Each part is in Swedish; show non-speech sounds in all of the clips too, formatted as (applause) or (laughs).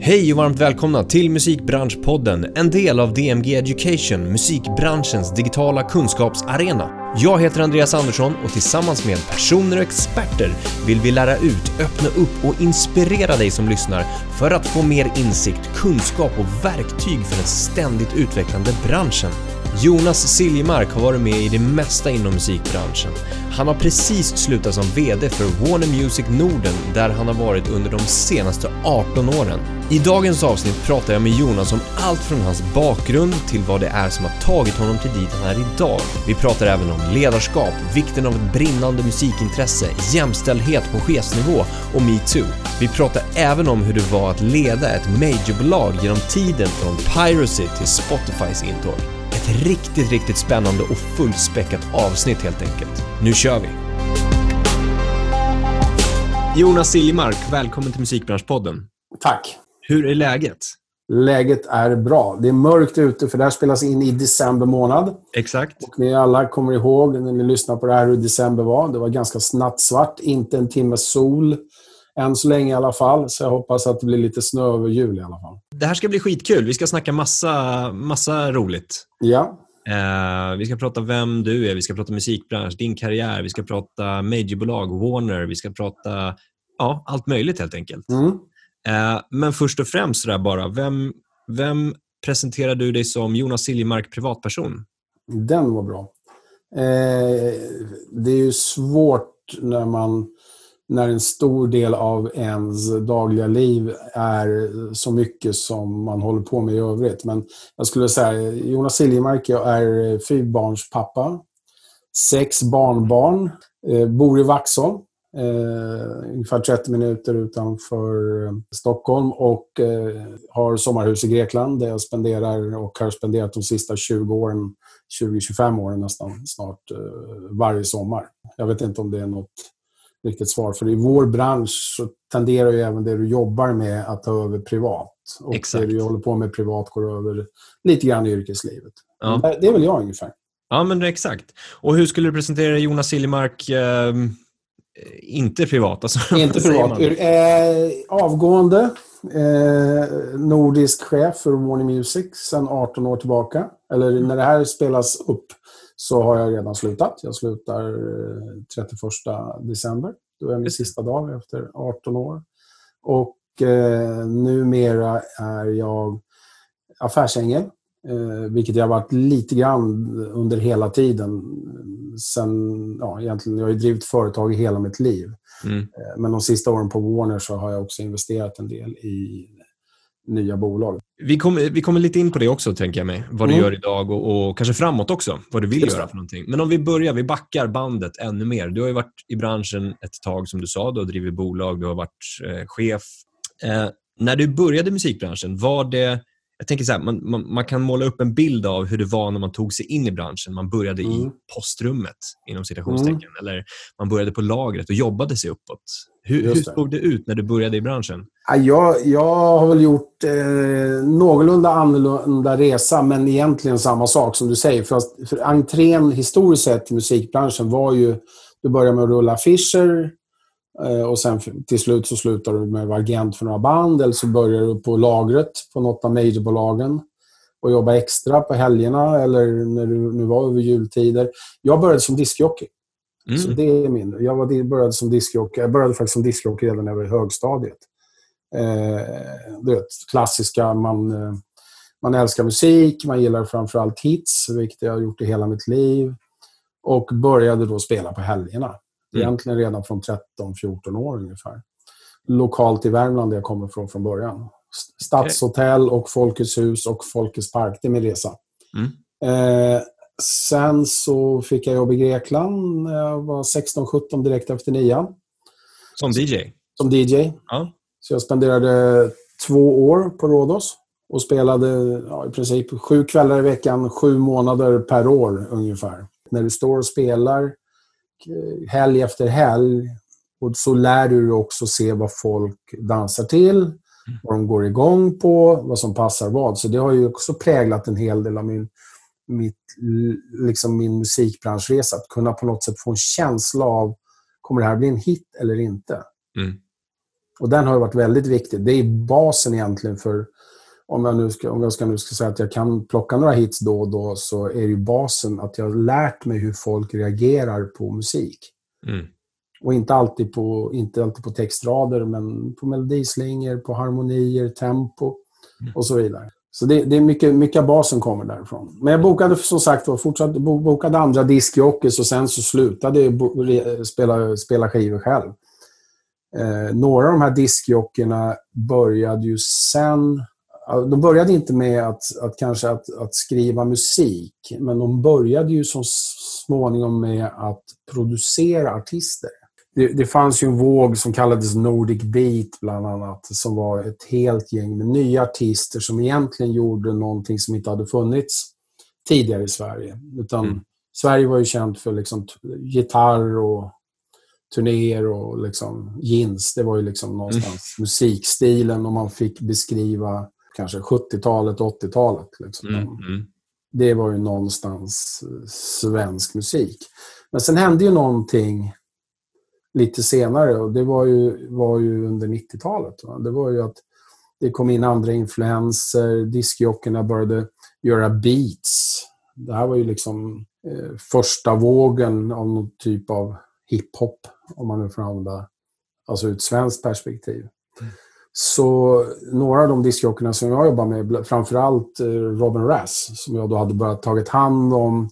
Hej och varmt välkomna till Musikbranschpodden, en del av DMG Education, musikbranschens digitala kunskapsarena. Jag heter Andreas Andersson och tillsammans med personer och experter vill vi lära ut, öppna upp och inspirera dig som lyssnar för att få mer insikt, kunskap och verktyg för den ständigt utvecklande branschen. Jonas Siljemark har varit med i det mesta inom musikbranschen. Han har precis slutat som VD för Warner Music Norden där han har varit under de senaste 18 åren. I dagens avsnitt pratar jag med Jonas om allt från hans bakgrund till vad det är som har tagit honom till dit han är idag. Vi pratar även om ledarskap, vikten av ett brinnande musikintresse, jämställdhet på chefsnivå och metoo. Vi pratar även om hur det var att leda ett majorbolag genom tiden från Piracy till Spotifys intåg. Ett riktigt, riktigt spännande och fullspäckat avsnitt helt enkelt. Nu kör vi! Jonas Siljemark, välkommen till Musikbranschpodden. Tack. Hur är läget? Läget är bra. Det är mörkt ute för det här spelas in i december månad. Exakt. Och ni alla kommer ihåg när ni lyssnar på det här hur december var. Det var ganska nattsvart, inte en timme sol. Än så länge i alla fall. Så jag hoppas att det blir lite snö över jul i alla fall. Det här ska bli skitkul. Vi ska snacka massa, massa roligt. Ja. Eh, vi ska prata vem du är, vi ska prata musikbransch, din karriär, vi ska prata majorbolag, Warner, vi ska prata ja, allt möjligt helt enkelt. Mm. Eh, men först och främst sådär bara, vem, vem presenterar du dig som Jonas Siljemark privatperson? Den var bra. Eh, det är ju svårt när man när en stor del av ens dagliga liv är så mycket som man håller på med i övrigt. Men jag skulle säga Jonas Siljemark, jag är fyrbarnspappa. Sex barnbarn. Eh, bor i Vaxholm. Eh, ungefär 30 minuter utanför eh, Stockholm och eh, har sommarhus i Grekland där jag spenderar och har spenderat de sista 20 åren, 20-25 åren nästan snart, eh, varje sommar. Jag vet inte om det är något riktigt svar. För i vår bransch så tenderar ju även det du jobbar med att ta över privat. Och Exakt. det du håller på med privat går över lite grann i yrkeslivet. Ja. Det- är väl jag ungefär. Ja, men exakt. Och hur skulle du presentera Jonas Siljemark eh, inte privat? Alltså, Inte (laughs) privat. Eh, avgående eh, nordisk chef för Warner Music sedan 18 år tillbaka. Eller när det här spelas upp så har jag redan slutat. Jag slutar eh, 31 december. Då är min sista dag efter 18 år. Och eh, numera är jag affärsängel. Eh, vilket jag har varit lite grann under hela tiden. Sen, ja, egentligen, jag har ju drivit företag i hela mitt liv. Mm. Eh, Men de sista åren på Warner så har jag också investerat en del i nya bolag. Vi kommer, vi kommer lite in på det också, tänker jag mig. Vad du Mm. gör idag och, och kanske framåt också. Vad du vill Just göra för någonting. Men om vi börjar, vi backar bandet ännu mer. Du har ju varit i branschen ett tag, som du sa. Du har drivit bolag, du har varit eh, chef. Eh, när du började i musikbranschen, var det... Jag tänker så här, man, man, man kan måla upp en bild av hur det var när man tog sig in i branschen. Man började i Mm. postrummet, inom citationstecken. Eller man började på lagret och jobbade sig uppåt. Hur, hur såg det ut när du började i branschen? Ja, Jag, jag har väl gjort eh, någorlunda annorlunda resa, men egentligen samma sak som du säger. För, att- för entrén historiskt sett i musikbranschen var ju... Du börjar med att rulla affischer och sen till slut så slutar du med att vara agent för några band eller så börjar du på lagret på något av majorbolagen och jobba extra på helgerna eller när du nu var över jultider. Jag började som diskjockey. Mm. Så det är min. Jag var, började som diskjockey. Jag började faktiskt som diskjockey redan när jag var i högstadiet. Eh, du vet, klassiska, man, eh, man älskar musik, man gillar framförallt hits, vilket jag har gjort i hela mitt liv. Och började då spela på helgerna. Mm. Egentligen redan från 13-14 år ungefär. Lokalt i Värmland där jag kommer från från början. Stadshotell och Folkets hus och Folkets park. Det är min resa. Mm. Eh, sen så fick jag jobb i Grekland när jag var 16-17 direkt efter nian. Som DJ? Som DJ. Ja. Så jag spenderade två år på Rhodos och spelade ja, i princip sju kvällar i veckan, sju månader per år ungefär. När du står och spelar helg efter helg och så lär du dig också se vad folk dansar till, vad de går igång på, vad som passar vad. Så det har ju också präglat en hel del av min, mitt, liksom min musikbranschresa. Att kunna på något sätt få en känsla av, kommer det här bli en hit eller inte? Mm. Och den har varit väldigt viktig. Det är basen egentligen för, om jag nu ska, om jag ska, nu ska säga att jag kan plocka några hits då och då, så är ju basen att jag har lärt mig hur folk reagerar på musik. Mm. Och inte alltid, på, inte alltid på textrader, men på melodislingor, på harmonier, tempo mm. och så vidare. Så det, det, är mycket, mycket basen kommer därifrån. Men jag bokade som sagt fortsatte, bokade andra diskjockeys och sen så slutade jag spela, spela skivor själv. Eh, några av de här diskjockerna började ju sen... De började inte med att, att kanske att, att, skriva musik, men de började ju så småningom med att producera artister. Det, det, fanns ju en våg som kallades Nordic Beat bland annat, som var ett helt gäng med nya artister som egentligen gjorde någonting som inte hade funnits tidigare i Sverige. Utan mm. Sverige var ju känt för liksom gitarr och turnéer och liksom jeans. Det var ju liksom någonstans mm. musikstilen om man fick beskriva kanske 70-talet, 80-talet. Liksom. Mm. Mm. Det var ju någonstans svensk musik. Men sen hände ju någonting lite senare och det var ju, var ju under 90-talet. Det var ju att det kom in andra influenser, diskjockerna började göra beats. Det här var ju liksom eh, första vågen av någon typ av hiphop, om man nu får använda alltså ur ett svenskt perspektiv. Mm. Så några av de diskjockerna som jag jobbar med, framförallt eh, Robin Rass, som jag då hade börjat tagit hand om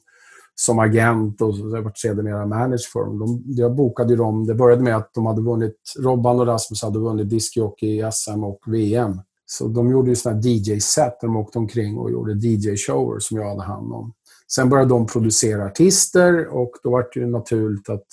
som agent och varit sedermera manager för dem. De, jag bokade ju dem. Det började med att de hade vunnit, Robban och Rasmus hade vunnit diskjockey i SM och VM. Så de gjorde ju såna DJ-set där de åkte omkring och gjorde DJ-shower som jag hade hand om. Sen började de producera artister och då var det ju naturligt att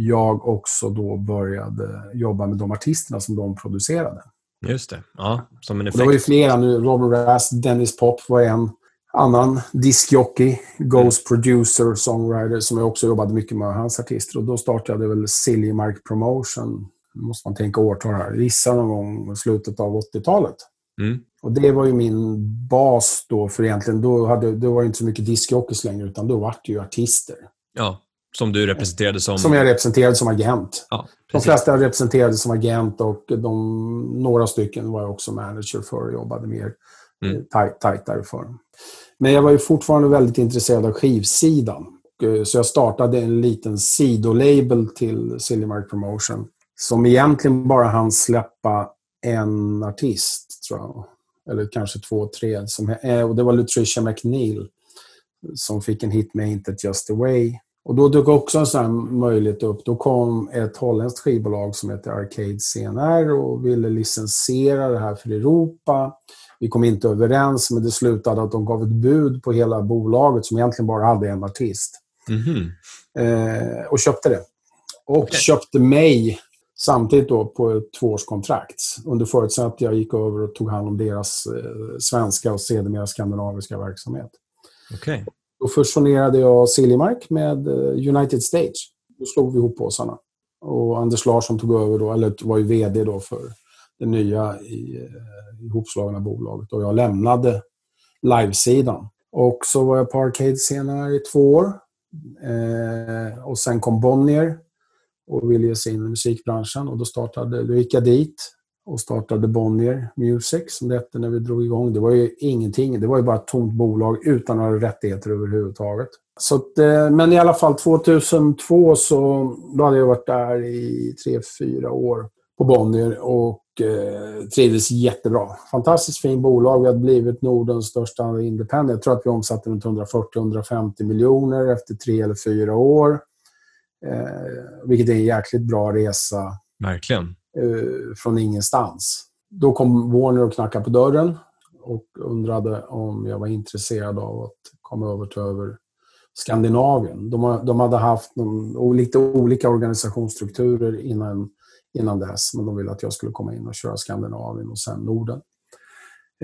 jag också då började jobba med de artisterna som de producerade. Just det. Ja, som en effekt. Och det var ju flera nu. Robin Rass, Dennis Pop var en annan diskjockey, Ghost mm. producer, songwriter, som jag också jobbade mycket med hans artister. Och då startade jag väl Silly Mark Promotion. Nu måste man tänka årtal här. Gissa någon gång i slutet av 80-talet. Mm. Och det var ju min bas då, för egentligen då, hade, då var det inte så mycket diskjockeys längre, utan då var det ju artister. Ja, som du representerade som... Som jag representerade som agent. Ja, de flesta representerade som agent och de, några stycken var jag också manager för och jobbade mer mm. Eh, tajt, tajtare för. Men jag var ju fortfarande väldigt intresserad av skivsidan. Eh, så jag startade en liten sidolabel till Silvermark Promotion som egentligen bara hann släppa en artist, tror jag. Eller kanske två, tre. Som, och det var Lutricia McNeil som fick en hit med Ain't It Just The Way. Och då dök också en sån möjlighet upp. Då kom ett holländskt skivbolag som heter Arcade CNR och ville licensiera det här för Europa. Vi kom inte överens, men det slutade att de gav ett bud på hela bolaget som egentligen bara hade en artist. Mm -hmm. eh, och köpte det. Och okay. köpte mig samtidigt då på ett tvåårskontrakt. Under förutsättning att jag gick över och tog hand om deras eh, svenska och sedermera skandinaviska verksamhet. Okay. Då fusionerade jag Siljemark med eh, United Stage. Då slog vi ihop påsarna. Och Anders Larsson tog över då, eller var ju VD då för det nya i, eh, ihopslagna bolaget. Och jag lämnade livesidan. Och så var jag på Arcade senare i två år. Eh, och sen kom Bonnier och ville ge sig in i musikbranschen. Och då, startade, då gick jag dit och startade Bonnier Music, som det hette när vi drog igång. Det var ju ingenting. Det var ju bara ett tomt bolag utan några rättigheter överhuvudtaget. Så att, eh, men i alla fall 2002 så då hade jag varit där i tre, fyra år på Bonnier och eh, trivdes jättebra. Fantastiskt fint bolag. Vi hade blivit Nordens största independent. Jag tror att vi omsatte runt 140-150 miljoner efter tre eller fyra år. Eh, vilket är en jäkligt bra resa. Verkligen. Eh, från ingenstans. Då kom Warner och knackade på dörren och undrade om jag var intresserad av att komma över till över Skandinavien. De, de hade haft någon, lite olika organisationsstrukturer innan innan dess. Men de ville att jag skulle komma in och köra Skandinavien och sen Norden.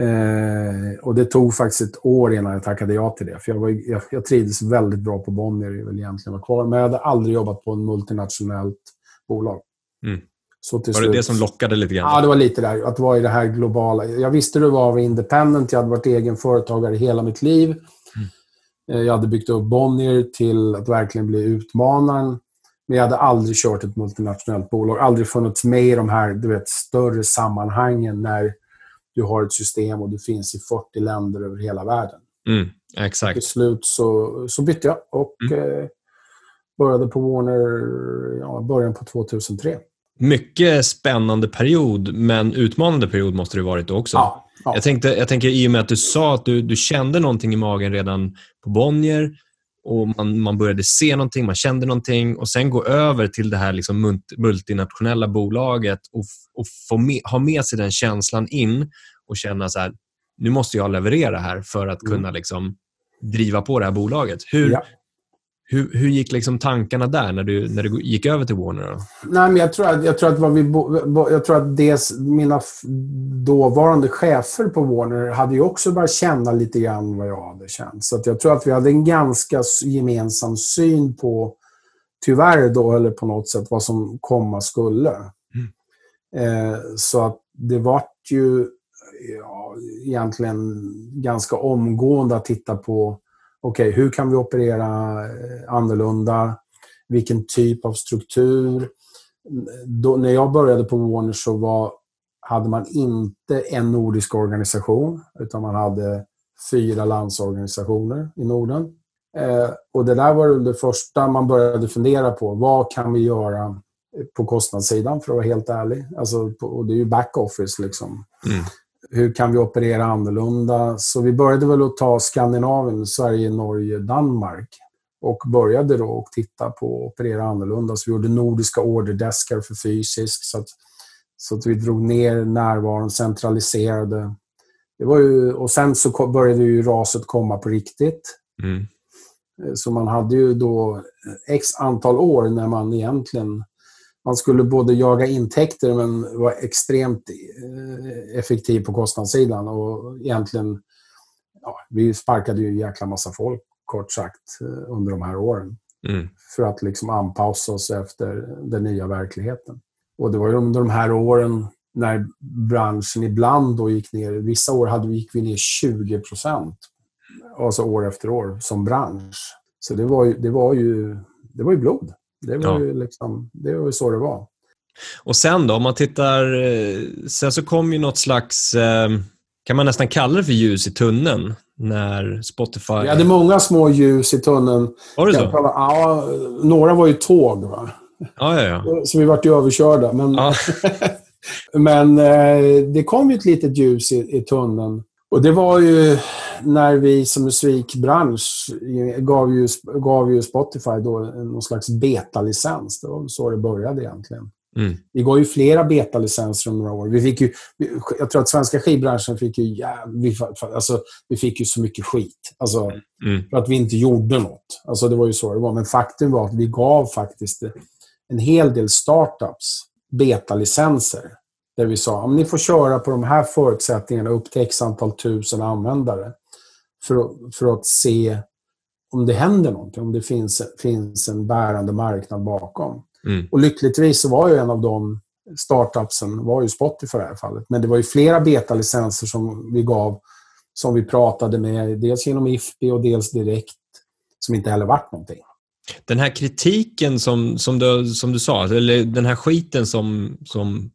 Eh, och det tog faktiskt ett år innan jag tackade ja till det. För jag, var, jag, jag trivdes väldigt bra på Bonnier, jag vill egentligen vara kvar. Men jag hade aldrig jobbat på en multinationellt bolag. Mm. Så var det det som lockade lite grann? Ja, det var lite där. Att vara i det här globala. Jag visste det var independent. Jag hade varit egen företagare hela mitt liv. Mm. Eh, jag hade byggt upp Bonnier till att verkligen bli utmanaren. Men jag hade aldrig kört ett multinationellt bolag. Aldrig funnits med i de här du vet, större sammanhangen när du har ett system och du finns i 40 länder över hela världen. Mm, exakt. Till slut så, så bytte jag och mm. eh, började på Warner ja, början på 2003. Mycket spännande period, men utmanande period måste det varit också. Ja, ja. Jag, tänkte, jag tänker i och med att du sa att du, du kände någonting i magen redan på Bonnier och man, man började se någonting, man kände någonting och sen gå över till det här liksom multinationella bolaget och, och få med, ha med sig den känslan in och känna så här, nu måste jag leverera här för att kunna mm. liksom driva på det här bolaget. Hur, ja. Hur, hur gick liksom tankarna där när du, när du gick över till Warner? Då? Nej, men jag, tror att, jag tror att, vad vi, jag tror att det, mina dåvarande chefer på Warner hade ju också börjat känna lite grann vad jag hade känt. Så jag tror att vi hade en ganska gemensam syn på, tyvärr då, eller på något sätt, vad som komma skulle. Mm. Eh, så att det vart ju ja, egentligen ganska omgående att titta på okej, okay, hur kan vi operera eh, annorlunda? Vilken typ av struktur? Då, när jag började på Warner så var, hade man inte en nordisk organisation, utan man hade fyra landsorganisationer i Norden. Eh, och Det där var det första man började fundera på. Vad kan vi göra eh, på kostnadssidan, för att vara helt ärlig? Alltså, och det är ju backoffice. Liksom. Mm hur kan vi operera annorlunda? Så vi började väl att ta Skandinavien, Sverige, Norge, Danmark och började då att titta på att operera annorlunda. Så vi gjorde nordiska orderdeskar för fysiskt så att, så att vi drog ner närvaron, centraliserade. Det var ju, och sen så började ju raset komma på riktigt. Mm. Så man hade ju då x antal år när man egentligen man skulle både jaga intäkter men var extremt eh, effektiv på kostnadssidan. Och egentligen, ja, vi sparkade ju en jäkla massa folk, kort sagt, eh, under de här åren. Mm. För att liksom anpassa oss efter den nya verkligheten. Och det var ju under de här åren när branschen ibland då gick ner. Vissa år hade vi, gick vi ner 20 procent. Alltså år efter år som bransch. Så det var ju, det var ju, det var ju blod. Det var, ja. ju liksom, det var ju så det var. Och sen då, om man tittar... Eh, sen så kom ju något slags... Eh, kan man nästan kalla det för ljus i tunneln? När Spotify... Vi hade många små ljus i tunneln. Var det så? Ja, några var ju tåg. Va? Ja, ja, ja. Så vi vart ju överkörda. Men, ja. (laughs) men eh, det kom ju ett litet ljus i, i tunneln. Och det var ju när vi som musikbransch gav ju, gav ju Spotify då någon slags betalicens. Det var så det började egentligen. Mm. Vi gav ju flera betalicenser under några år. Vi fick ju, jag tror att svenska skivbranschen fick ju, ja, vi, alltså, vi fick ju så mycket skit. Alltså, mm. För att vi inte gjorde något. Alltså, det var ju så det var. Men faktum var att vi gav faktiskt en hel del startups betalicenser där vi sa att ni får köra på de här förutsättningarna upp till x antal tusen användare. För för att se om det händer någonting, om det finns, finns en bärande marknad bakom. Mm. Och lyckligtvis så var ju en av de startupsen var ju Spotify i det här fallet. Men det var ju flera betalicenser som vi gav som vi pratade med, dels genom IFPI och dels direkt, som inte heller vart någonting. Den här kritiken som, som, du, som du sa, eller den här skiten som, som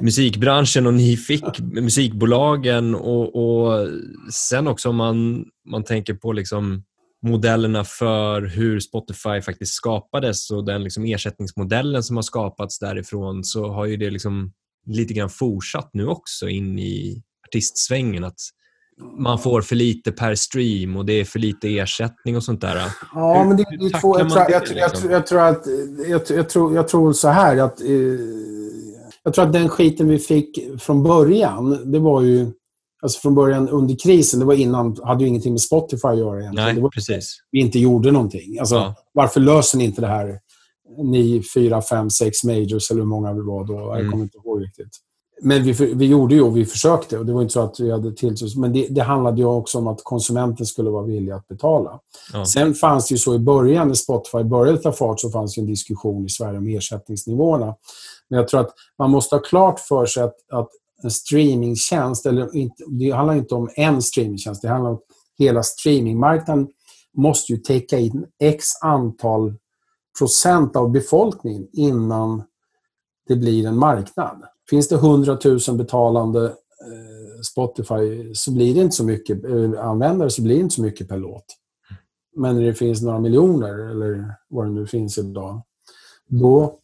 musikbranschen och ni fick, musikbolagen och, och sen också om man, man tänker på liksom modellerna för hur Spotify faktiskt skapades och den liksom ersättningsmodellen som har skapats därifrån så har ju det liksom lite grann fortsatt nu också in i artistsvängen. Att man får för lite per stream och det är för lite ersättning och sånt där. Ja, men det, det två, jag, tror, jag, liksom? jag, tror att, jag, jag, tror, jag tror så här att eh, jag tror att den skiten vi fick från början, det var ju Alltså från början under krisen, det var innan, hade ju ingenting med Spotify att göra egentligen. Nej, det var precis. Vi inte gjorde någonting. Alltså, ja. Varför löser ni inte det här? Ni fyra, fem, sex majors eller hur många vi var då. Jag mm. kommer inte ihåg riktigt. Men vi, vi gjorde ju och vi försökte. och Det var inte så att vi hade tillträde. Men det, det, handlade ju också om att konsumenten skulle vara villig att betala. Ja. Sen fanns det ju så i början, när Spotify började ta fart, så fanns det en diskussion i Sverige om ersättningsnivåerna. Men jag tror att man måste ha klart för sig att, att en streamingtjänst, eller inte, det handlar inte om en streamingtjänst, det handlar om hela streamingmarknaden måste ju täcka in x antal procent av befolkningen innan det blir en marknad. Finns det 100 000 betalande eh, Spotify så blir det inte så mycket eh, användare så blir det inte så mycket per låt. Men när det finns några miljoner, eller vad det nu finns idag, då,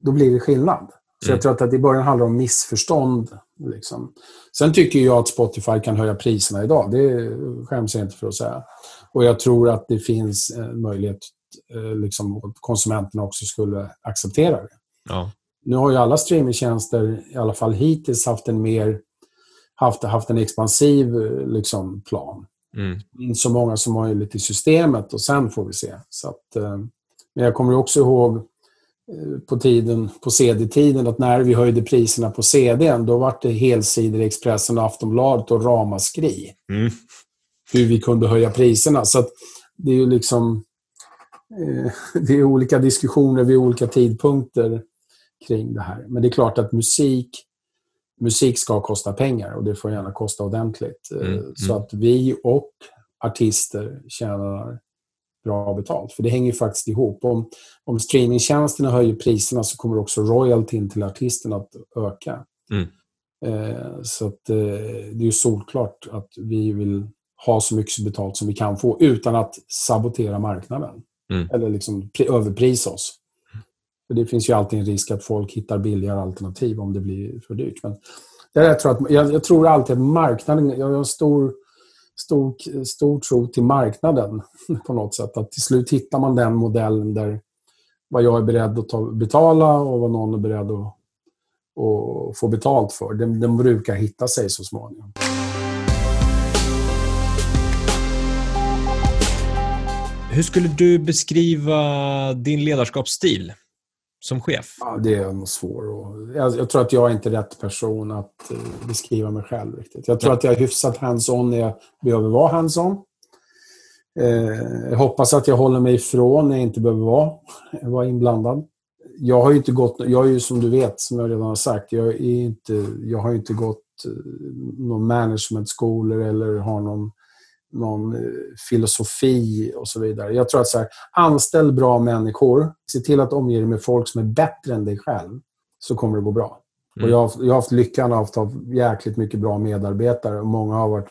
då blir det skillnad. Så mm. jag tror att det i början handlar om missförstånd. Liksom. Sen tycker jag att Spotify kan höja priserna idag. Det skäms jag inte för att säga. Och jag tror att det finns en möjlighet eh, liksom, att konsumenterna också skulle acceptera det. Ja. Nu har ju alla streamingtjänster, i alla fall hittills, haft en mer haft, haft en expansiv liksom, plan. Mm. In så många som möjligt i systemet och sen får vi se. Så att, eh, men jag kommer också ihåg eh, på tiden, på CD-tiden, att när vi höjde priserna på CD, då var det helsidor i Expressen och Aftonbladet och ramaskri. Mm. Hur vi kunde höja priserna. Så det är ju liksom... Eh, (laughs) det är olika diskussioner vid olika tidpunkter kring det här. Men det är klart att musik musik ska kosta pengar och det får gärna kosta ordentligt. Eh, mm, så mm. att vi och artister tjänar bra betalt. För det hänger faktiskt ihop. Om, om streamingtjänsterna höjer priserna så kommer också royaltyn till artisterna att öka. Mm. Eh, så att, eh, det är ju solklart att vi vill ha så mycket betalt som vi kan få utan att sabotera marknaden. Mm. Eller liksom överprisa oss. För det finns ju alltid en risk att folk hittar billigare alternativ om det blir för dyrt. Men jag, tror att, jag, jag tror alltid att marknaden... Jag har stor, stor, stor tro till marknaden (laughs) på något sätt. Att till slut hittar man den modellen där vad jag är beredd att ta, betala och vad någon är beredd att, att få betalt för. Den, den brukar hitta sig så småningom. Hur skulle du beskriva din ledarskapsstil? Som chef? Ja, det är nog svårt. Jag, jag, tror att jag är inte rätt person att uh, beskriva mig själv riktigt. Jag tror ja. att jag är hyfsat hands-on när jag behöver vara hands-on. Uh, jag hoppas att jag håller mig ifrån när jag inte behöver vara, (laughs) vara inblandad. Jag har ju inte gått, jag är ju som du vet, som jag redan har sagt, jag, är inte, jag har inte gått uh, någon managementskolor eller har någon någon eh, filosofi och så vidare. Jag tror att så här, anställ bra människor. Se till att omge dig med folk som är bättre än dig själv. Så kommer det gå bra. Mm. Och jag, har, jag har haft lyckan att ha jäkligt mycket bra medarbetare. Och många har varit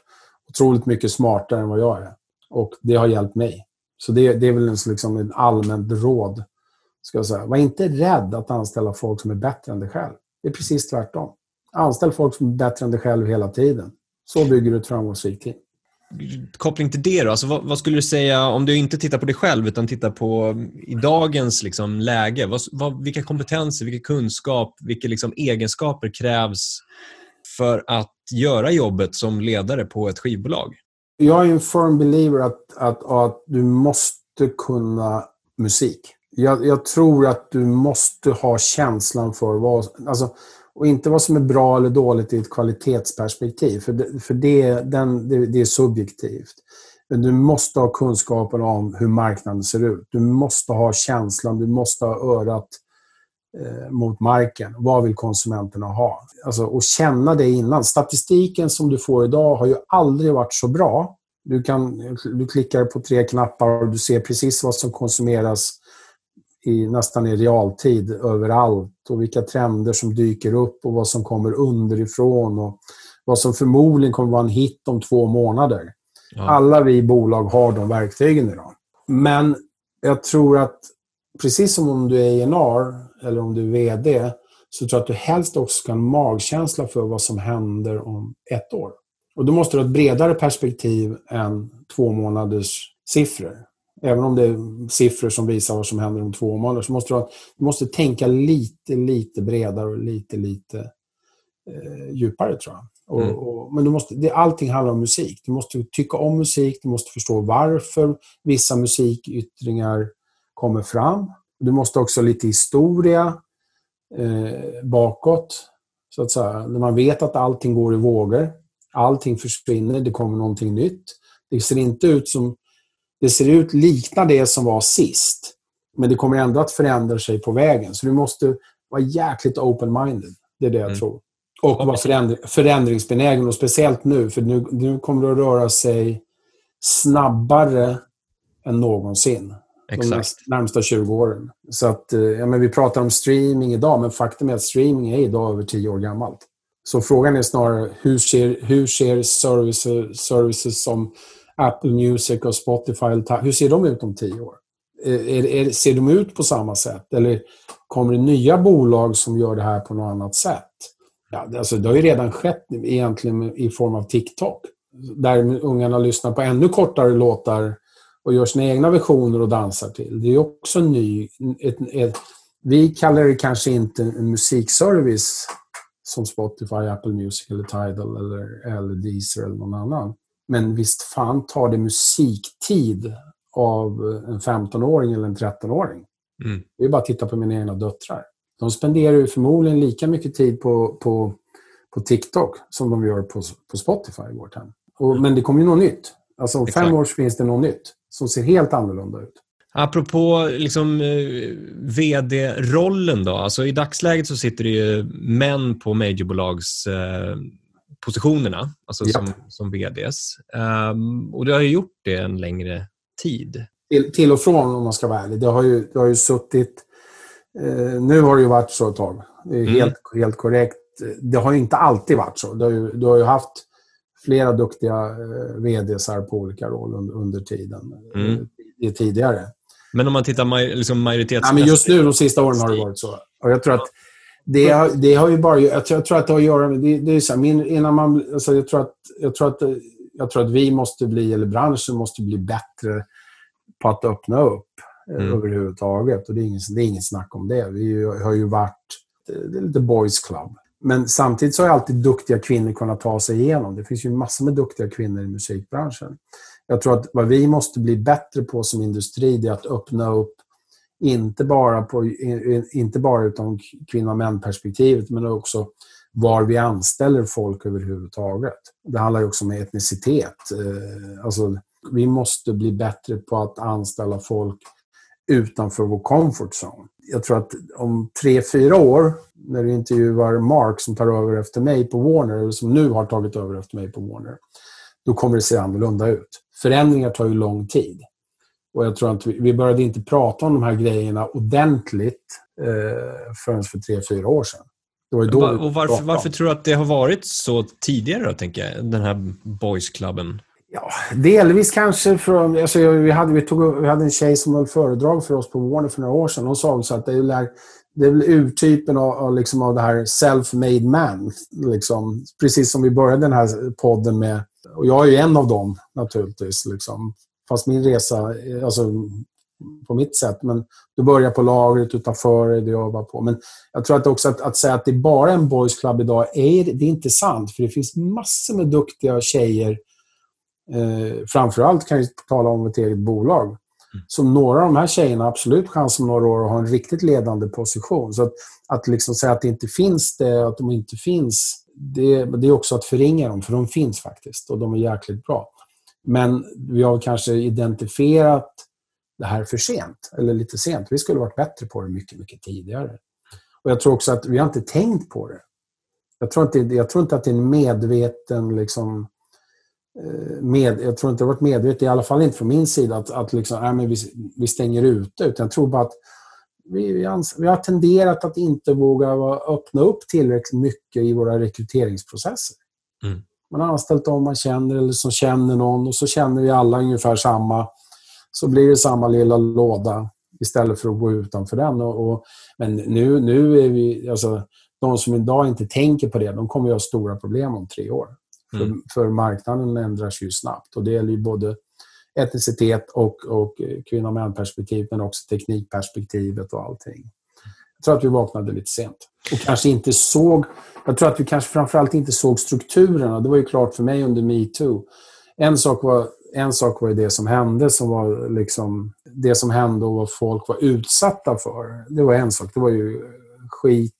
otroligt mycket smartare än vad jag är. Och det har hjälpt mig. Så det, det är väl en, liksom ett allmänt råd. Ska jag säga. Var inte rädd att anställa folk som är bättre än dig själv. Det är precis tvärtom. Anställ folk som är bättre än dig själv hela tiden. Så bygger du ett framgångsrikt team koppling till det då, alltså vad, vad, skulle du säga om du inte tittar på dig själv utan tittar på mm, i dagens liksom, läge? Vad, vad, vilka kompetenser, vilken kunskap, vilka liksom, egenskaper krävs för att göra jobbet som ledare på ett skivbolag? Jag är en firm believer att, att, att du måste kunna musik. Jag, jag, tror att du måste ha känslan för vad... Alltså, och inte vad som är bra eller dåligt i ett kvalitetsperspektiv, för det, för det, den, det, det är subjektivt. Men du måste ha kunskapen om hur marknaden ser ut. Du måste ha känslan, du måste ha örat eh, mot marken. Vad vill konsumenterna ha? Alltså, och känna det innan. Statistiken som du får idag har ju aldrig varit så bra. Du, kan, du klickar på tre knappar och du ser precis vad som konsumeras i, nästan i realtid överallt och vilka trender som dyker upp och vad som kommer underifrån och vad som förmodligen kommer vara en hit om två månader. Ja. Alla vi bolag har de verktygen idag. Men jag tror att precis som om du är ENR eller om du är VD så tror jag att du helst också ska ha en magkänsla för vad som händer om ett år. Och då måste du ha ett bredare perspektiv än två månaders siffror även om det är siffror som visar vad som händer om två månader, så måste du, du måste tänka lite, lite bredare och lite, lite eh, djupare, tror jag. Och, mm. och, men du måste, det, allting handlar om musik. Du måste tycka om musik, du måste förstå varför vissa musikyttringar kommer fram. Du måste också ha lite historia eh, bakåt, så att säga. När man vet att allting går i vågor, allting försvinner, det kommer någonting nytt. Det ser inte ut som det ser ut likna det som var sist. Men det kommer ändå att förändra sig på vägen. Så du måste vara jäkligt open-minded. Det är det jag mm. tror. Och vara förändring, förändringsbenägen. Och speciellt nu, för nu, nu kommer det att röra sig snabbare än någonsin. Exakt. De närmsta 20 åren. Så att, eh, ja, men vi pratar om streaming idag, men faktum är att streaming är idag över 10 år gammalt. Så frågan är snarare hur ser, hur ser services, services som Apple Music och Spotify, hur ser de ut om tio år? Eh, är, är, ser de ut på samma sätt? Eller kommer det nya bolag som gör det här på något annat sätt? Ja, alltså, det har ju redan skett egentligen i form av TikTok. Där ungarna lyssnar på ännu kortare låtar och gör sina egna versioner och dansar till. Det är också en ny... Ett, ett, vi kallar det kanske inte en musikservice som Spotify, Apple Music eller Tidal eller, eller Deezer eller någon annan. Men visst fan tar det musiktid av en 15-åring eller en 13-åring. Mm. Det är bara att titta på mina egna döttrar. De spenderar ju förmodligen lika mycket tid på, på, på TikTok som de gör på, på Spotify i vårt hem. Och, mm. Men det kommer ju något nytt. Alltså om Exakt. fem år finns det något nytt som ser helt annorlunda ut. Apropå liksom, eh, vd-rollen då. Alltså, I dagsläget så sitter det ju män på majorbolagspositionerna, eh, alltså ja. som, som vds. Um, ehm, och det har ju gjort det en längre tid. Till, till och från om man ska vara ärlig. Det har ju, det har ju suttit... Eh, nu har det ju varit så ett tag. Det är mm. helt, helt korrekt. Det har ju inte alltid varit så. Du har ju, du har ju haft flera duktiga eh, VDs på olika roller under, under tiden. Mm. Eh, tidigare. Men om man tittar maj, liksom majoritets... Men just nu, de sista åren, har det varit så. Och jag tror att det har, det har ju bara... Jag tror, jag tror att det har att göra med... Det, det är så här, min, innan man, alltså jag, tror att, jag, tror att, jag tror att vi måste bli, eller branschen måste bli bättre på att öppna upp eh, mm. överhuvudtaget. Och det är, ingen, det är inget snack om det. Vi har ju varit... Det är lite boys club. Men samtidigt så har alltid duktiga kvinnor kunnat ta sig igenom. Det finns ju massor med duktiga kvinnor i musikbranschen. Jag tror att vad vi måste bli bättre på som industri är att öppna upp, inte bara, på, inte bara utan kvinna och män-perspektivet, men också var vi anställer folk överhuvudtaget. Det handlar också om etnicitet. Eh, alltså, vi måste bli bättre på att anställa folk utanför vår comfort zone. Jag tror att om tre, fyra år, när du intervjuar Mark som tar över efter mig på Warner, eller som nu har tagit över efter mig på Warner, då kommer det se annorlunda ut. Förändringar tar ju lång tid. Och jag tror att vi, vi började inte prata om de här grejerna ordentligt eh, förrän för tre, fyra år sedan. Då och varför, varför tror du att det har varit så tidigare, då, tänker jag, den här boysklubben? Ja, delvis kanske från... Alltså, vi, hade, vi, tog, vi hade en tjej som höll föredrag för oss på Warner för några år sedan. Hon sa så att det är, det är urtypen av, av, liksom, av det här self-made man. Liksom. Precis som vi började den här podden med. Och jag är ju en av dem naturligtvis. Liksom. Fast min resa, alltså på mitt sätt. Men du börjar på lagret utanför det jobbar på. Men jag tror att också att, att säga att det är bara en boys club idag, är, det är inte sant. För det finns massor med duktiga tjejer Eh, framförallt kan vi tala om ett eget bolag. Mm. Som några av de här tjejerna absolut chans om några år att ha en riktigt ledande position. Så att, att liksom säga att det inte finns det, att de inte finns, det, det är också att förringa dem, för de finns faktiskt och de är jäkligt bra. Men vi har kanske identifierat det här för sent, eller lite sent. Vi skulle varit bättre på det mycket, mycket tidigare. Och Jag tror också att vi har inte tänkt på det. Jag tror inte, jag tror inte att det är en medveten liksom, eh, med, jag tror inte det har varit medvetet, i alla fall inte från min sida, att, att liksom, äh, men vi, vi stänger ute. Utan jag tror bara att vi, vi, ans, vi har tenderat att inte våga öppna upp tillräckligt mycket i våra rekryteringsprocesser. Mm. Man har anställt dem man känner eller som känner någon och så känner vi alla ungefär samma. Så blir det samma lilla låda istället för att gå utanför den. Och, och men nu, nu är vi... Alltså, de som idag inte tänker på det, de kommer att ha stora problem om tre år. För, mm. för marknaden ändras ju snabbt och det gäller ju både etnicitet och, och kvinna och män-perspektiv men också teknikperspektivet och allting. Jag tror att vi vaknade lite sent och kanske inte såg... Jag tror att vi kanske framförallt inte såg strukturerna. Det var ju klart för mig under metoo. En sak var, en sak var det som hände, som var liksom det som hände och vad folk var utsatta för. Det var en sak. Det var ju skit,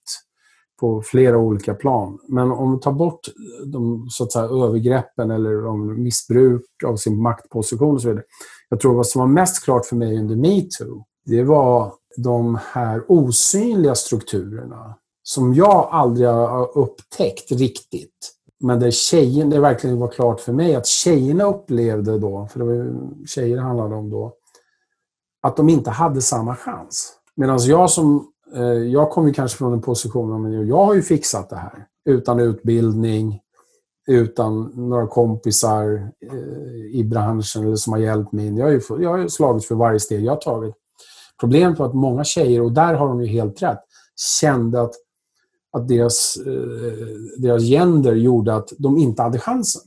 på flera olika plan. Men om vi tar bort de så att säga, övergreppen eller om missbruk av sin maktposition och så vidare. Jag tror vad som var mest klart för mig under metoo, det var de här osynliga strukturerna som jag aldrig har upptäckt riktigt. Men där tjejen, det verkligen var klart för mig att tjejerna upplevde då, för det var ju tjejer det handlade om då, att de inte hade samma chans. Medan jag som, eh, jag kom ju kanske från en position, men jag har ju fixat det här. Utan utbildning, utan några kompisar eh, i branschen eller som har hjälpt mig. in. Jag har, ju, jag har slagits för varje steg jag har tagit. Problemet var att många tjejer, och där har de ju helt rätt, kände att, att deras, eh, deras gender gjorde att de inte hade chansen.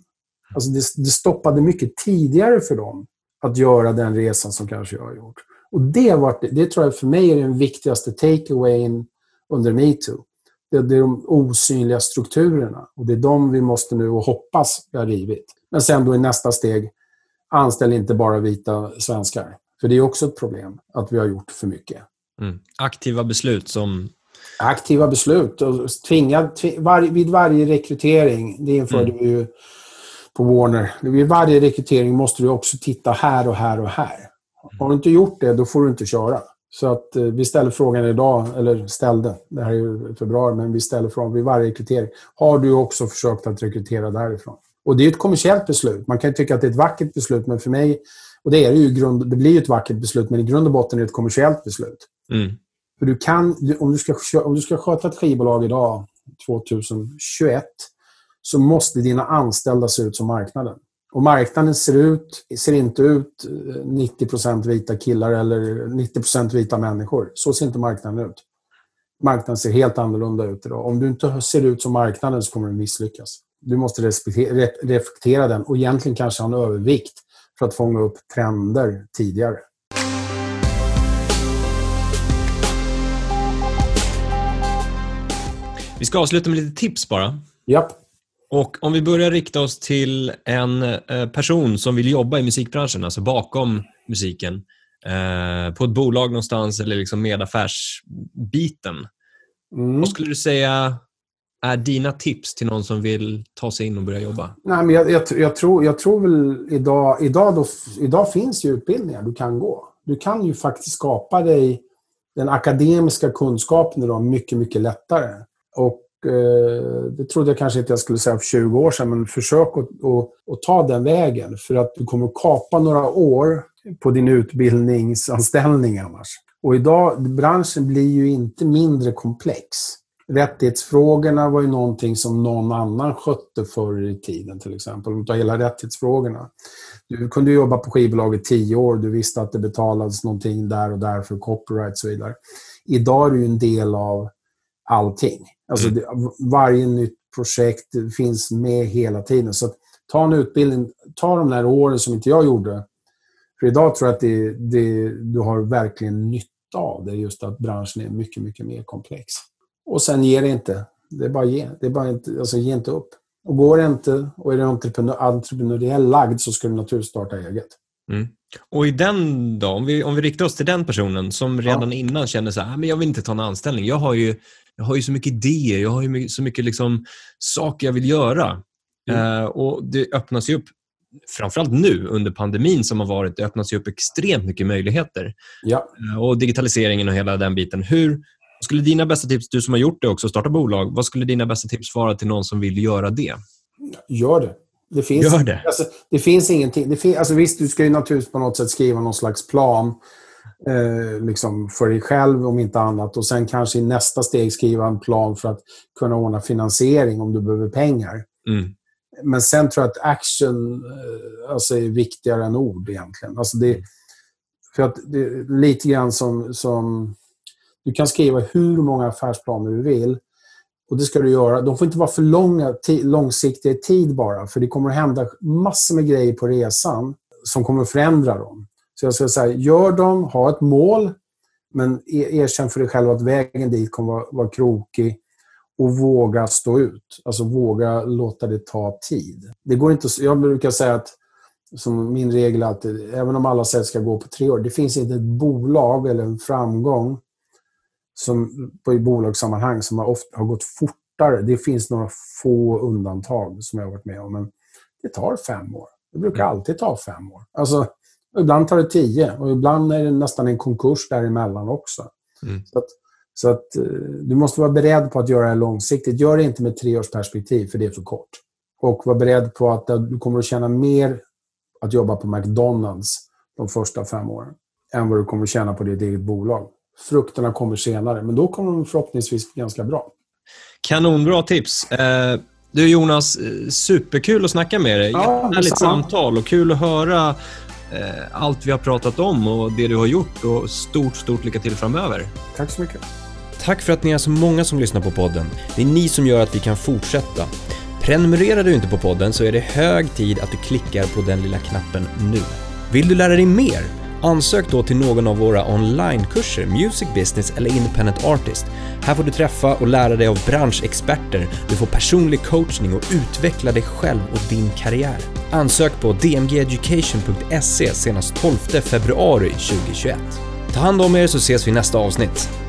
Alltså det, det stoppade mycket tidigare för dem att göra den resan som kanske jag har gjort. Och det, var, det tror jag för mig är den viktigaste takeawayen under metoo. Det, det är de osynliga strukturerna och det är de vi måste nu och hoppas vi har rivit. Men sen då i nästa steg, anställ inte bara vita svenskar. För det är också ett problem att vi har gjort för mycket. Mm. Aktiva beslut som... Aktiva beslut. Och tvinga, tvinga var, vid varje rekrytering, det införde mm. vi ju på Warner. Vid varje rekrytering måste du också titta här och här och här. Har du inte gjort det, då får du inte köra. Så att eh, vi ställer frågan idag, eller ställde, det här är ju februari, men vi ställer frågan vid varje rekrytering. Har du också försökt att rekrytera därifrån? Och det är ett kommersiellt beslut. Man kan tycka att det är ett vackert beslut, men för mig, och det är ju, grund, det blir ju ett vackert beslut, men i grund och botten är det ett kommersiellt beslut. Mm. För du kan, om du, ska, om du ska sköta ett skivbolag idag, 2021, så måste dina anställda se ut som marknaden. Och marknaden ser, ut, ser inte ut 90 eh, vita killar eller 90% vita människor. Så ser inte marknaden ut. Marknaden ser helt annorlunda ut idag. Om du inte ser ut som marknaden så kommer du misslyckas. Du måste reflektera den och egentligen kanske ha en övervikt för att fånga upp trender tidigare. Vi ska avsluta med lite tips bara. Japp. Och om vi börjar rikta oss till en eh, person som vill jobba i musikbranschen, alltså bakom musiken, eh, på ett bolag någonstans eller liksom med affärsbiten. Mm. Vad skulle du säga är dina tips till någon som vill ta sig in och börja jobba? Nej, men jag, jag, jag tror, jag tror väl idag, idag, då, idag finns ju utbildningar du kan gå. Du kan ju faktiskt skapa dig den akademiska kunskapen idag mycket, mycket lättare. Och Eh, det trodde jag kanske inte jag skulle säga för 20 år sedan, men försök att, att, att ta den vägen. För att du kommer att kapa några år på din utbildningsanställning annars. Och idag, branschen blir ju inte mindre komplex. Rättighetsfrågorna var ju någonting som någon annan skötte förr i tiden till exempel. Om du tar hela rättighetsfrågorna. Du kunde jobba på skivbolag i tio år. Du visste att det betalades någonting där och där för copyright och så vidare. Idag är du en del av allting. Alltså mm. det, varje nytt projekt finns med hela tiden. Så ta en utbildning, ta de där åren som inte jag gjorde. För idag tror jag att det, det, du har verkligen nytta av det, just att branschen är mycket, mycket mer komplex. Och sen ge det inte. Det är bara ge. Det är bara inte, alltså ge inte upp. Och går det inte och är du entreprenör, entreprenöriell lagd så ska du naturligtvis starta eget. Mm. Och i den då, om vi, om vi riktar oss till den personen som redan ja. innan känner så här, ah, men jag vill inte ta en anställning. Jag har ju jag har ju så mycket idéer, jag har ju så mycket liksom, saker jag vill göra. Mm. Uh, och Det öppnas ju upp, framförallt nu under pandemin som har varit, det öppnas ju upp extremt mycket möjligheter. Ja. Uh, och digitaliseringen och hela den biten. Hur skulle dina bästa tips, du som har gjort det också, starta bolag, vad skulle dina bästa tips vara till någon som vill göra det? Gör det. Det finns, Gör det. Alltså, det finns ingenting. Det fin, alltså, visst, du ska ju naturligtvis på något sätt skriva någon slags plan eh, liksom för dig själv om inte annat. Och sen kanske i nästa steg skriva en plan för att kunna ordna finansiering om du behöver pengar. Mm. Men sen tror jag att action eh, alltså är viktigare än ord egentligen. Alltså det, för att det är lite grann som, som... Du kan skriva hur många affärsplaner du vill. Och det ska du göra. De får inte vara för långa, långsiktiga i tid bara. För det kommer att hända massor med grejer på resan som kommer att förändra dem. Så jag skulle säga, gör dem, ha ett mål, men e, erkänn för dig själv att vägen dit kommer vara, vara krokig och våga stå ut. Alltså våga låta det ta tid. Det går inte, jag brukar säga att, som min regel att även om alla sätt ska gå på tre år, det finns inte ett bolag eller en framgång som, på i bolagssammanhang som har, ofta, har gått fortare. Det finns några få undantag som jag har varit med om, men det tar fem år. Det brukar mm. alltid ta fem år. Alltså, Ibland tar det tio och ibland är det nästan en konkurs däremellan också. Mm. Så att, så att, eh, du måste vara beredd på att göra det långsiktigt. Gör det inte med tre års perspektiv, för det är för kort. Och var beredd på att du kommer att tjäna mer att jobba på McDonalds de första fem åren än vad du kommer tjäna på ditt eget bolag. Frukterna kommer senare, men då kommer de förhoppningsvis ganska bra. Kanonbra tips. Eh, du Jonas, eh, superkul att snacka med dig. Ja, Jättehärligt samtal och kul att höra eh, allt vi har pratat om och det du har gjort. Och stort, stort lycka till framöver. Tack så mycket. Tack för att ni är så många som lyssnar på podden. Det är ni som gör att vi kan fortsätta. Prenumererar du inte på podden så är det hög tid att du klickar på den lilla knappen nu. Vill du lära dig mer? Ansök då till någon av våra onlinekurser, Music Business eller Independent Artist. Här får du träffa och lära dig av branschexperter, du får personlig coachning och utveckla dig själv och din karriär. Ansök på dmgeducation.se senast 12 februari 2021. Ta hand om er så ses vi i nästa avsnitt.